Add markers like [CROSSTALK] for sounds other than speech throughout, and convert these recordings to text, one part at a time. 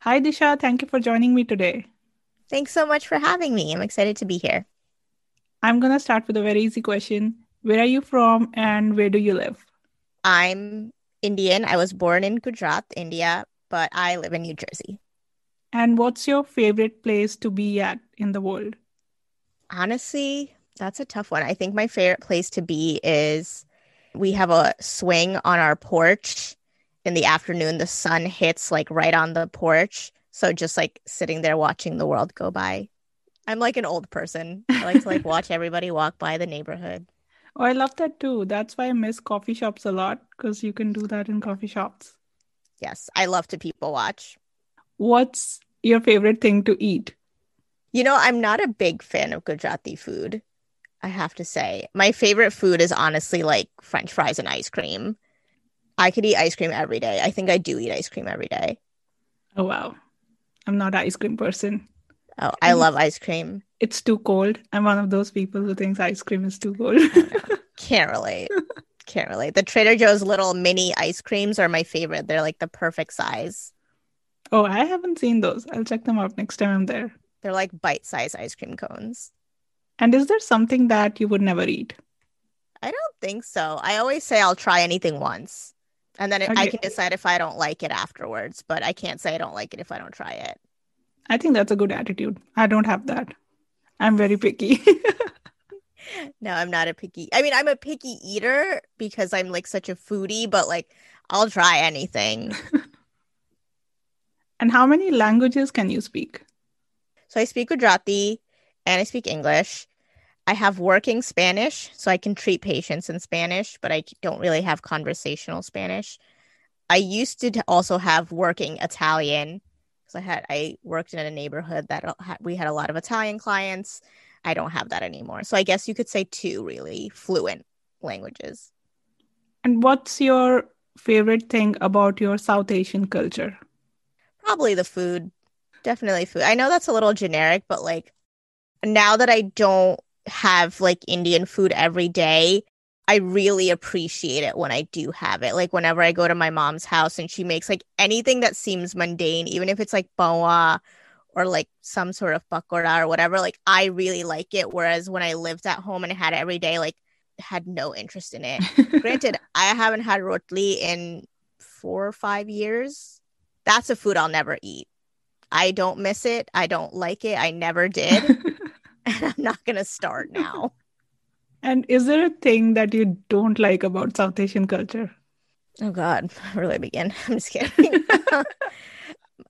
Hi, Disha. Thank you for joining me today. Thanks so much for having me. I'm excited to be here. I'm going to start with a very easy question. Where are you from and where do you live? I'm Indian. I was born in Gujarat, India, but I live in New Jersey. And what's your favorite place to be at in the world? Honestly, that's a tough one. I think my favorite place to be is we have a swing on our porch. In the afternoon, the sun hits like right on the porch. So just like sitting there watching the world go by. I'm like an old person. I like to like [LAUGHS] watch everybody walk by the neighborhood. Oh, I love that too. That's why I miss coffee shops a lot because you can do that in coffee shops. Yes, I love to people watch. What's your favorite thing to eat? You know, I'm not a big fan of Gujarati food. I have to say. My favorite food is honestly like french fries and ice cream. I could eat ice cream every day. I think I do eat ice cream every day. Oh wow. I'm not an ice cream person. Oh, I mm. love ice cream. It's too cold. I'm one of those people who thinks ice cream is too cold. [LAUGHS] Can't relate. Can't relate. The Trader Joe's little mini ice creams are my favorite. They're like the perfect size. Oh, I haven't seen those. I'll check them out next time I'm there. They're like bite-sized ice cream cones. And is there something that you would never eat? I don't think so. I always say I'll try anything once. And then it, I can decide if I don't like it afterwards, but I can't say I don't like it if I don't try it. I think that's a good attitude. I don't have that. I'm very picky. [LAUGHS] No, I'm not a picky. I mean, I'm a picky eater because I'm like such a foodie, but like I'll try anything. [LAUGHS] and how many languages can you speak? So I speak Gujarati and I speak English. I have working Spanish, so I can treat patients in Spanish, but I don't really have conversational Spanish. I used to also have working Italian because I had I worked in a neighborhood that we had a lot of Italian clients. I don't have that anymore. So I guess you could say two really fluent languages. And what's your favorite thing about your South Asian culture? Probably the food. Definitely food. I know that's a little generic, but like now that I don't have like Indian food every day, I really appreciate it when I do have it. Like whenever I go to my mom's house and she makes like anything that seems mundane, even if it's like bawa or like some sort of pakora or whatever, like I really like it. Whereas when I lived at home and had it every day, like had no interest in it. Granted, [LAUGHS] I haven't had rotli in four or five years. That's a food I'll never eat. I don't miss it. I don't like it. I never did. [LAUGHS] and [LAUGHS] I'm not going to start now. and is there a thing that you don't like about South Asian culture? Oh, God. [LAUGHS] Where do I begin? [LAUGHS] I'm just kidding.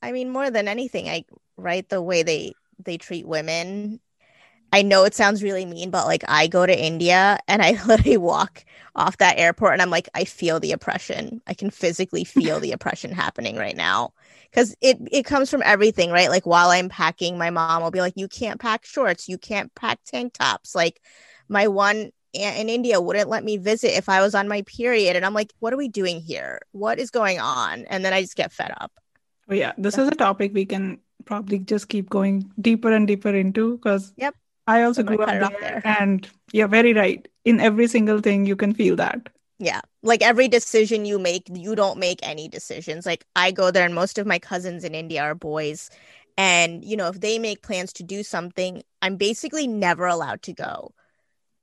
I mean, more than anything, I right the way they they treat women. I know it sounds really mean, but like I go to India and I literally walk off that airport and I'm like, I feel the oppression. I can physically feel the oppression happening right now. Cause it it comes from everything, right? Like while I'm packing, my mom will be like, You can't pack shorts, you can't pack tank tops. Like my one aunt in India wouldn't let me visit if I was on my period. And I'm like, what are we doing here? What is going on? And then I just get fed up. Oh, yeah, this is a topic we can probably just keep going deeper and deeper into because Yep. I also So I'm grew up there, there. and you're very right. In every single thing, you can feel that. Yeah. Like every decision you make, you don't make any decisions. Like I go there and most of my cousins in India are boys. And, you know, if they make plans to do something, I'm basically never allowed to go.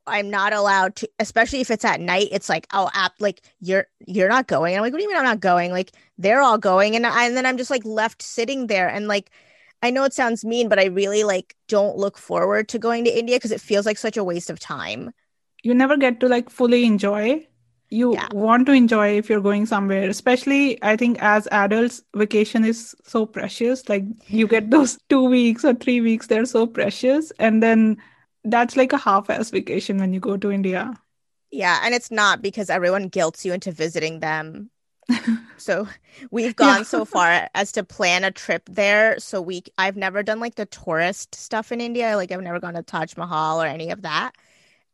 I'm not allowed to, especially if it's at night. It's like, oh, app, like you're you're not going. And I'm like, what do you mean I'm not going? Like they're all going, and I, and then I'm just like left sitting there. And like, I know it sounds mean, but I really like don't look forward to going to India because it feels like such a waste of time. You never get to like fully enjoy. You Yeah. want to enjoy if you're going somewhere, especially I think as adults, vacation is so precious. Like you get those [LAUGHS] two weeks or three weeks, they're so precious. And then that's like a half-ass vacation when you go to India. Yeah, and it's not because everyone guilts you into visiting them. [LAUGHS] so we've gone Yeah. so far as to plan a trip there. So we I've never done like the tourist stuff in India. Like I've never gone to Taj Mahal or any of that.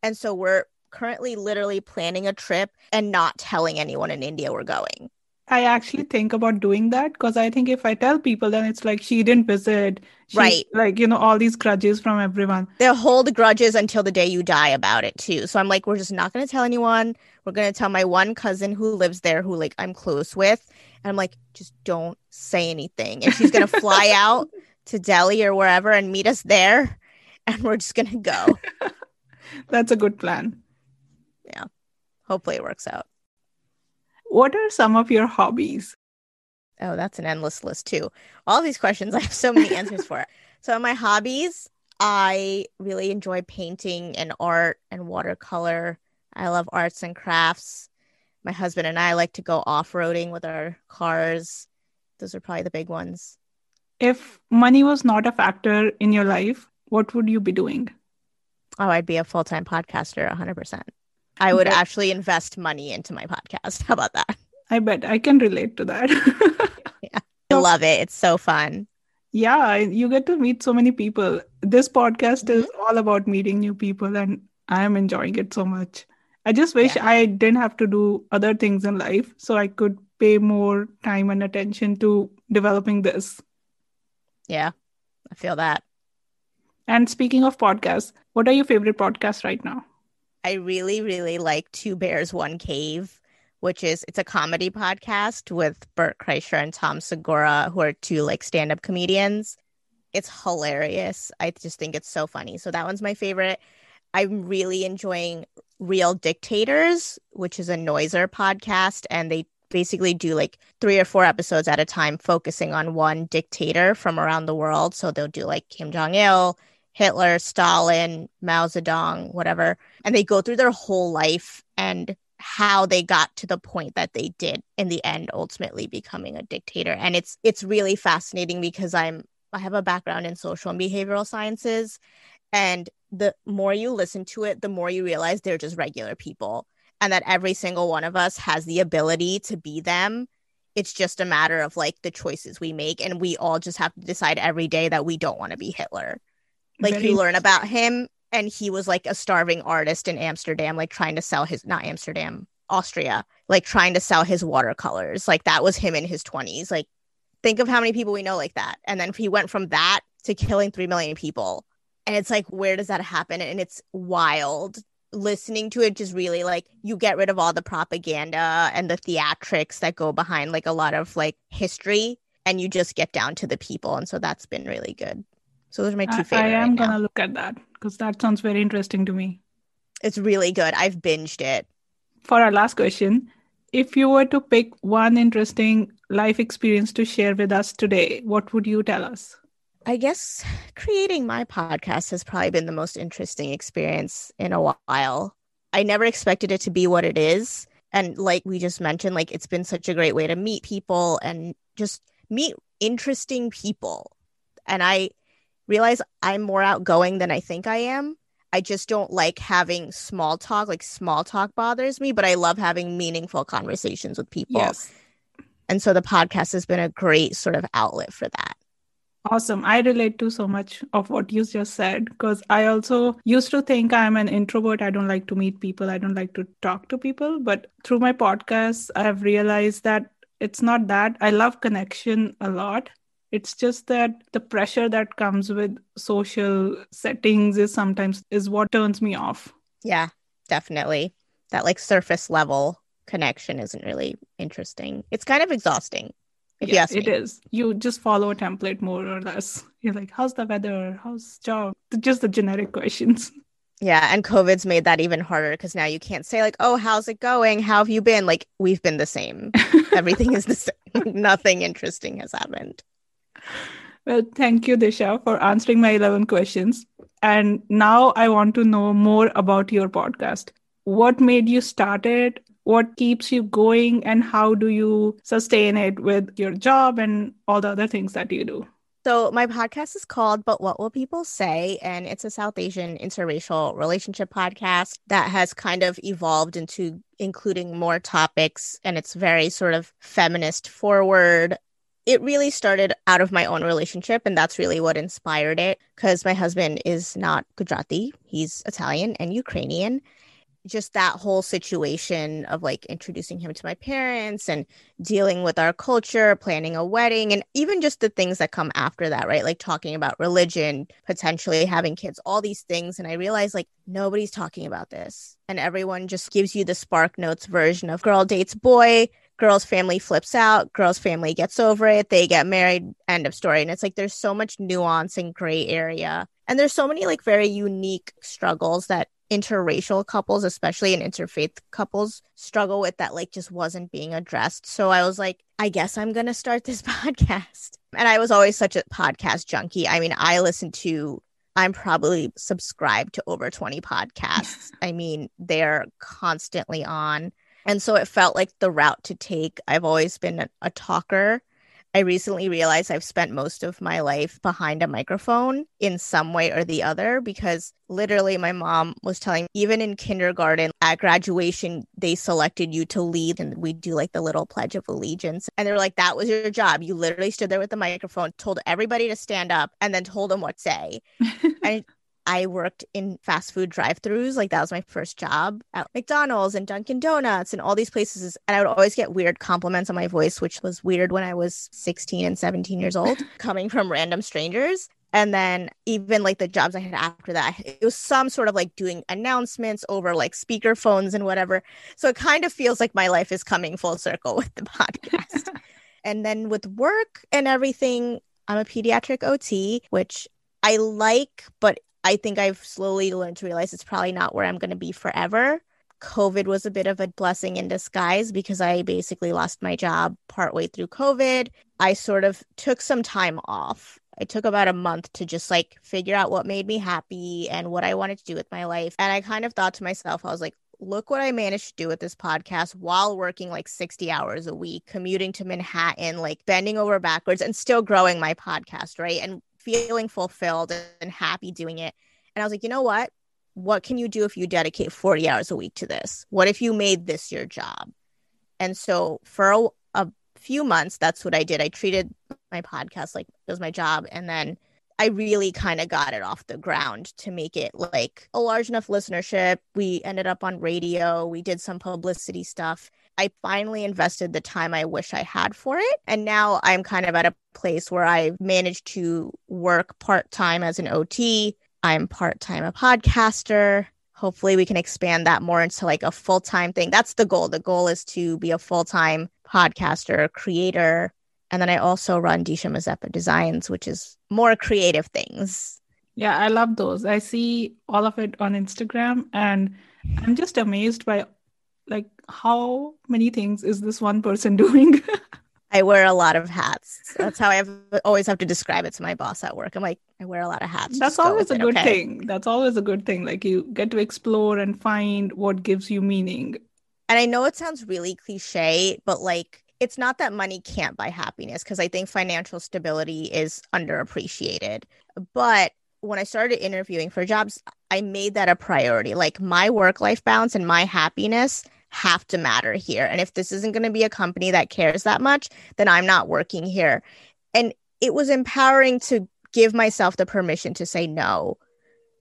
And so we're currently literally planning a trip and not telling anyone in India we're going. I actually think about doing that because I think if I tell people, then it's like she didn't visit. She, Right. Like, you know, all these grudges from everyone. They'll hold grudges until the day you die about it too. So I'm like, we're just not gonna tell anyone. We're gonna tell my one cousin who lives there, who like I'm close with, and I'm like, just don't say anything. And she's gonna [LAUGHS] fly out to Delhi or wherever and meet us there, and we're just gonna go. [LAUGHS] That's a good plan. Yeah, hopefully, it works out. What are some of your hobbies? Oh, that's an endless list too. All these questions [LAUGHS] I have so many answers for. So my hobbies, I really enjoy painting and art and watercolor. I love arts and crafts. My husband and I like to go off-roading with our cars. Those are probably the big ones. If money was not a factor in your life, what would you be doing? Oh, I'd be a full-time podcaster 100%. I would Okay. actually invest money into my podcast. [LAUGHS] How about that? I bet I can relate to that. [LAUGHS] I love it. It's so fun. yeah, you get to meet so many people. This podcast is mm-hmm. all about meeting new people, and I am enjoying it so much. I just wish Yeah. I didn't have to do other things in life so I could pay more time and attention to developing this. Yeah, I feel that. And speaking of podcasts, what are your favorite podcasts right now? I really, really like Two Bears, One Cave, which is it's a comedy podcast with Bert Kreischer and Tom Segura, who are two like stand-up comedians. It's hilarious. I just think it's so funny. So that one's my favorite. I'm really enjoying Real Dictators, which is a Noiser podcast, and they basically do like three or four episodes at a time, focusing on one dictator from around the world. So they'll do like Kim Jong Il, Hitler, Stalin, Mao Zedong, whatever. And they go through their whole life and how they got to the point that they did in the end ultimately becoming a dictator. And it's it's really fascinating because i'm i have a background in social and behavioral sciences. And the more you listen to it the more you realize they're just regular people and that every single one of us has the ability to be them. It's just a matter of like the choices we make. And we all just have to decide every day that we don't want to be hitler like Very you learn about him and he was like a starving artist in amsterdam like trying to sell his not amsterdam austria like trying to sell his watercolors. Like that was him in his 20s like think of how many people we know like that. And then he went from that to killing 3 million people. And it's like where does that happen? And it's wild. Listening to it just really like you get rid of all the propaganda and the theatrics that go behind like a lot of like history and you just get down to the people. And so that's been really good so those are my two I, favorite I am right gonna look at that because that sounds very interesting to me. It's really good. I've binged it. For our last question, if you were to pick one interesting life experience to share with us today, what would you tell us? I guess creating my podcast has probably been the most interesting experience in a while. I never expected it to be what it is. And like we just mentioned, like it's been such a great way to meet people and just meet interesting people. And I realize I'm more outgoing than I think I am. I just don't like having small talk. Like small talk bothers me, but I love having meaningful conversations with people. Yes. And so the podcast has been a great sort of outlet for that. Awesome. I relate to so much of what you just said because I also used to think I'm an introvert. I don't like to meet people. I don't like to talk to people. But through my podcast, I have realized that it's not that. I love connection a lot. It's just that the pressure that comes with social settings is sometimes is what turns me off. Yeah, definitely. That like surface level connection isn't really interesting. It's kind of exhausting. If ask it is. You just follow a template more or less. You're like, how's the weather? How's job? Just the generic questions. [LAUGHS] Yeah, and COVID's made that even harder because now you can't say like, "Oh, how's it going? How have you been?" Like we've been the same. [LAUGHS] Everything is the same. [LAUGHS] Nothing interesting has happened. Well, thank you, Disha, for answering my 11 questions. And now I want to know more about your podcast. What made you start it? What keeps you going? And how do you sustain it with your job and all the other things that you do? So my podcast is called But What Will People Say? And it's a South Asian interracial relationship podcast that has kind of evolved into including more topics and it's very sort of feminist forward. It really started out of my own relationship and that's really what inspired it because my husband is not Gujarati, he's Italian and Ukrainian. just that whole situation of like introducing him to my parents and dealing with our culture, planning a wedding, and even just the things that come after that, right? Like talking about religion, potentially having kids, all these things. And I realized like nobody's talking about this. And everyone just gives you the SparkNotes version of girl dates boy, girl's family flips out, girl's family gets over it, they get married, end of story. And it's like there's so much nuance and gray area. And there's so many like very unique struggles that interracial couples, especially in interfaith couples, struggle with that like just wasn't being addressed. So I was like, I guess I'm going to start this [LAUGHS] podcast. And I was always such a podcast junkie. I mean, I listen to I'm probably subscribed to over 20 podcasts. [LAUGHS] I mean, they're constantly on. And so it felt like the route to take. I've always been a, a talker I recently realized I've spent most of my life behind a microphone in some way or the other because literally my mom was telling me, even in kindergarten at graduation, they selected you to lead and we do like the little pledge of allegiance. And they were like, that was your job. You literally stood there with the microphone, told everybody to stand up, and then told them what to say. [LAUGHS] and I worked in fast food drive-throughs. Like that was my first job at McDonald's and Dunkin' Donuts and all these places. And I would always get weird compliments on my voice, which was weird when I was 16 and 17 years old, [LAUGHS] coming from random strangers. And then even like the jobs I had after that, it was some sort of like doing announcements over like speaker phones and whatever. So it kind of feels like my life is coming full circle with the [LAUGHS] podcast. [LAUGHS] and then with work and everything, I'm a pediatric OT, which I like, but I think I've slowly learned to realize it's probably not where I'm going to be forever. COVID was a bit of a blessing in disguise because I basically lost my job partway through COVID. I sort of took some time off. I took about a month to just like figure out what made me happy and what I wanted to do with my life. And I kind of thought to myself, I was like, look what I managed to do with this podcast while working like 60 hours a week, commuting to Manhattan, like bending over backwards and still growing my podcast, right? And feeling fulfilled and happy doing it. And I was like, you know what? What can you do if you dedicate 40 hours a week to this? What if you made this your job? And so for a, a few months, that's what I did. I treated my podcast like it was my job. And then I really kind of got it off the ground to make it like a large enough listenership. We ended up on radio, we did some publicity stuff. I finally invested the time I wish I had for it. And now I'm kind of at a place where I've managed to work part time as an OT. I'm part time a podcaster. Hopefully, we can expand that more into like a full time thing. That's the goal. The goal is to be a full time podcaster, creator. And then I also run Disha Mazeppa Designs, which is more creative things. Yeah, I love those. I see all of it on Instagram and I'm just amazed by like how many things is this one person [LAUGHS] doing? I wear a lot of hats. That's how i have, always have to describe it to my boss at work. I'm like i wear a lot of hats. That's always a it, good okay? thing. That's always a good thing. Like you get to explore and find what gives you meaning. And i know it sounds really cliche but like it's not that money can't buy happiness because i think financial stability is underappreciated. But when I started interviewing for jobs, I made that a priority. Like my work life balance and my happiness have to matter here. And if this isn't going to be a company that cares that much, then I'm not working here. And it was empowering to give myself the permission to say no.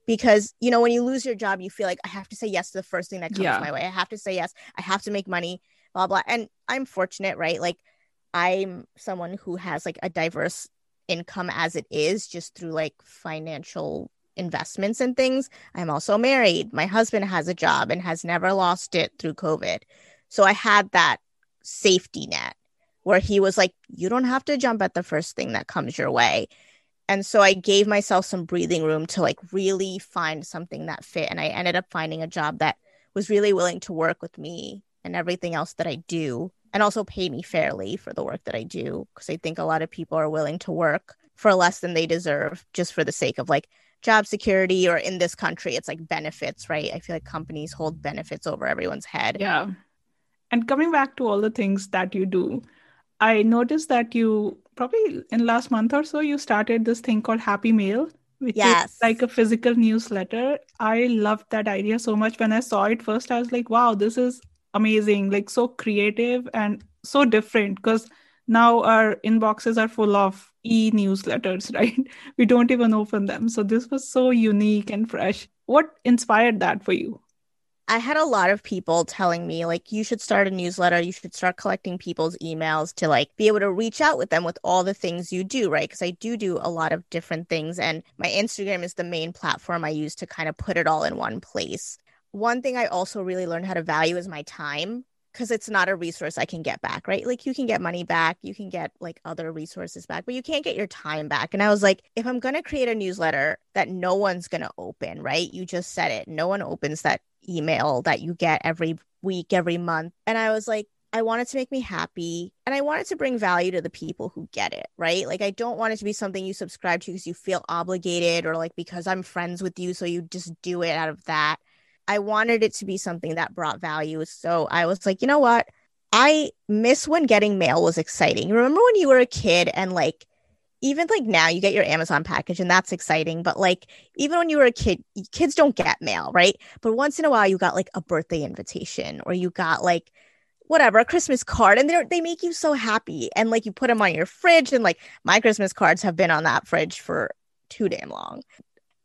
Because, you know, when you lose your job, you feel like I have to say yes to the first thing that comes yeah. my way. I have to say yes. I have to make money, blah, blah. And I'm fortunate, right? Like, I'm someone who has like a diverse income as it is just through like financial investments and things. I'm also married. My husband has a job and has never lost it through COVID. So I had that safety net where he was like, you don't have to jump at the first thing that comes your way. And so I gave myself some breathing room to like really find something that fit. And I ended up finding a job that was really willing to work with me and everything else that I do and also pay me fairly for the work that I do. Cause I think a lot of people are willing to work for less than they deserve just for the sake of like job security or in this country it's like benefits right? I feel like companies hold benefits over everyone's head. Yeah. And coming back to all the things that you do i noticed that you probably in last month or so you started this thing called happy mail which yes. is like a physical newsletter. I loved that idea so much. When i saw it first i was like wow this is amazing like so creative and so different because now our inboxes are full of e newsletters, [LAUGHS] right? We don't even open them. So this was so unique and fresh. What inspired that for you? I had a lot of people telling me, like, you should start a newsletter. You should start collecting people's emails to, like, be able to reach out with them with all the things you do, right? Because I do do a lot of different things. And my Instagram is the main platform I use to kind of put it all in one place. One thing I also really learned how to value is my time because it's not a resource I can get back, right? Like you can get money back, you can get like other resources back, but you can't get your time back. And I was like, if I'm going to create a newsletter that no one's going to open, right? You just said it. No one opens that email that you get every week, every month. And I was like, I want it to make me happy and I want it to bring value to the people who get it, right? Like, I don't want it to be something you subscribe to because you feel obligated or like because I'm friends with you. So you just do it out of that. I wanted it to be something that brought value. So I was like, you know what? I miss when getting mail was exciting. Remember when you were a kid and like even like now you get your Amazon package and that's exciting, but like even when you were a kid, kids don't get mail, right? But once in a while you got like a birthday invitation or you got like whatever, a Christmas card and they they make you so happy and like you put them on your fridge and like my Christmas cards have been on that fridge for too damn long.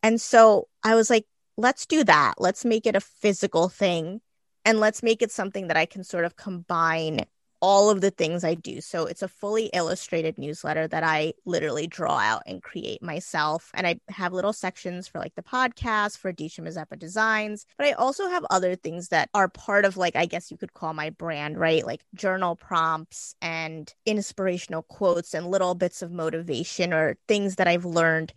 And so I was like let's do that. Let's make it a physical thing and let's make it something that I can sort of combine all of the things I do. So it's a fully illustrated newsletter that I literally draw out and create myself. And I have little sections for like the podcast for Disha Mazeppa Designs. But I also have other things that are part of like, I guess you could call my brand, right? Like journal prompts and inspirational quotes and little bits of motivation or things that I've learned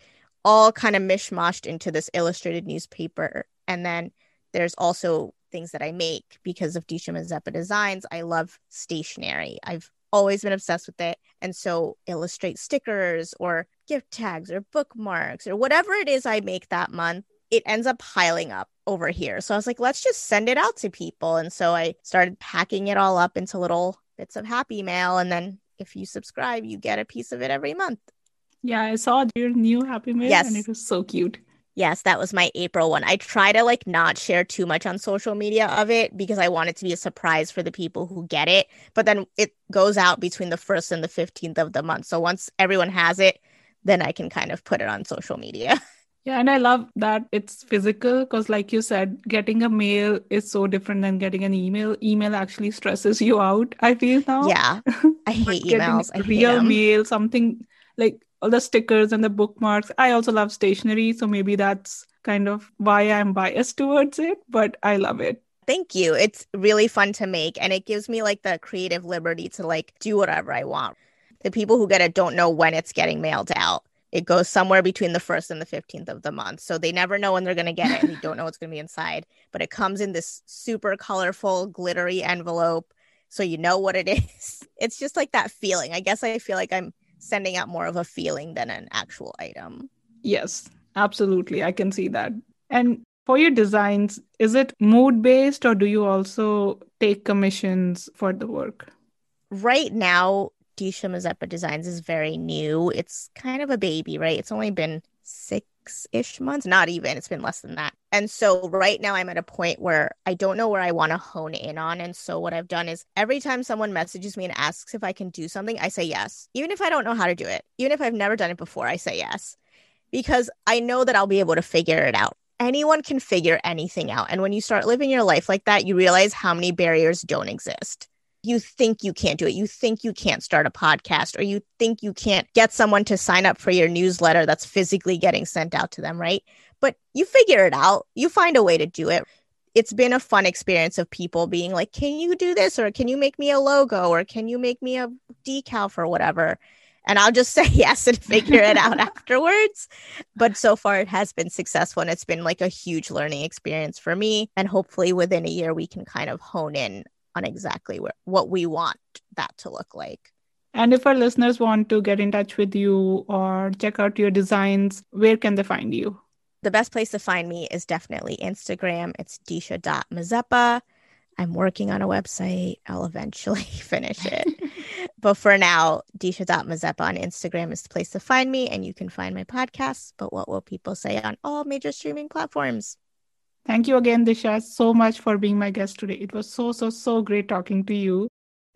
all kind of mishmashed into this illustrated newspaper. And then there's also things that I make because of Disha Mazeppa Designs. I love stationery. I've always been obsessed with it. And so illustrate stickers or gift tags or bookmarks or whatever it is I make that month, it ends up piling up over here. So I was like, let's just send it out to people. And so I started packing it all up into little bits of happy mail. And then if you subscribe, you get a piece of it every month. Yeah, I saw your new Happy Mail Yes. and it was so cute. Yes, that was my April one. I try to like not share too much on social media of it because I want it to be a surprise for the people who get it. But then it goes out between the 1st and the 15th of the month. So once everyone has it, then I can kind of put it on social media. [LAUGHS] Yeah, and I love that it's physical because, like you said, getting a mail is so different than getting an email. Email actually stresses you out, I feel now. Yeah. [LAUGHS] I hate emails. I hate real mail, something like all the stickers and the bookmarks. I also love stationery, so maybe that's kind of why I'm biased towards it, but I love it. Thank you. It's really fun to make and it gives me like the creative liberty to like do whatever I want. The people who get it don't know when it's getting mailed out. It goes somewhere between the 1st and the 15th of the month. So they never know when they're going to get it and you don't know what's going to be inside. But it comes in this super colorful, glittery envelope. So you know what it [LAUGHS] is. It's just like that feeling. I guess I feel like I'm sending out more of a feeling than an actual item. Yes, absolutely. I can see that. And for your designs, is it mood based or do you also take commissions for the work? right now, Disha Mazeppa Designs is very new. It's kind of a baby, right? It's only been six ish months, not even. It's been less than that. And so right now, I'm at a point where I don't know where I want to hone in on. And so what I've done is every time someone messages me and asks if I can do something, I say yes. Even if I don't know how to do it, even if I've never done it before, I say yes because I know that I'll be able to figure it out. Anyone can figure anything out. And when you start living your life like that, you realize how many barriers don't exist you think you can't do it. You think you can't start a podcast or you think you can't get someone to sign up for your newsletter that's physically getting sent out to them, right? But you figure it out. You find a way to do it. It's been a fun experience of people being like, "Can you do this or can you make me a logo or can you make me a decal for whatever?" And I'll just [LAUGHS] say yes and figure it out [LAUGHS] afterwards. But so far, it has been successful and it's been like a huge learning experience for me. And hopefully, within a year, we can kind of hone in on exactly where, what we want that to look like. And if our listeners want to get in touch with you or check out your designs, where can they find you? The best place to find me is definitely Instagram. It's disha.mazeppa. I'm working on a website. I'll eventually [LAUGHS] finish it. [LAUGHS] but for now, disha.mazeppa on Instagram is the place to find me. And you can find my podcasts, But What Will People Say on all major streaming platforms. Thank you again, Disha, so much for being my guest today. It was so, so, so great talking to you.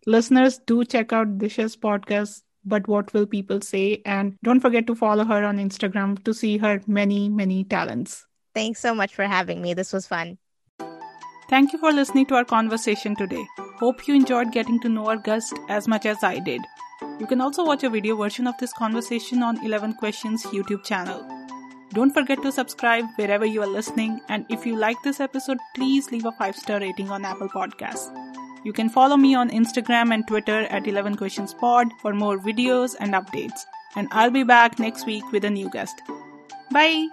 Listeners, do check out Disha's podcast, But What Will People Say? And don't forget to follow her on Instagram to see her many, many talents. Thanks so much for having me. This was fun. Thank you for listening to our conversation today. Hope you enjoyed getting to know our guest as much as I did. You can also watch a video version of this conversation on 11 Questions YouTube channel. Don't forget to subscribe wherever you are listening, and if you like this episode, please leave a 5 star rating on Apple Podcasts. You can follow me on Instagram and Twitter at 11 Questions Pod for more videos and updates. And I'll be back next week with a new guest. Bye!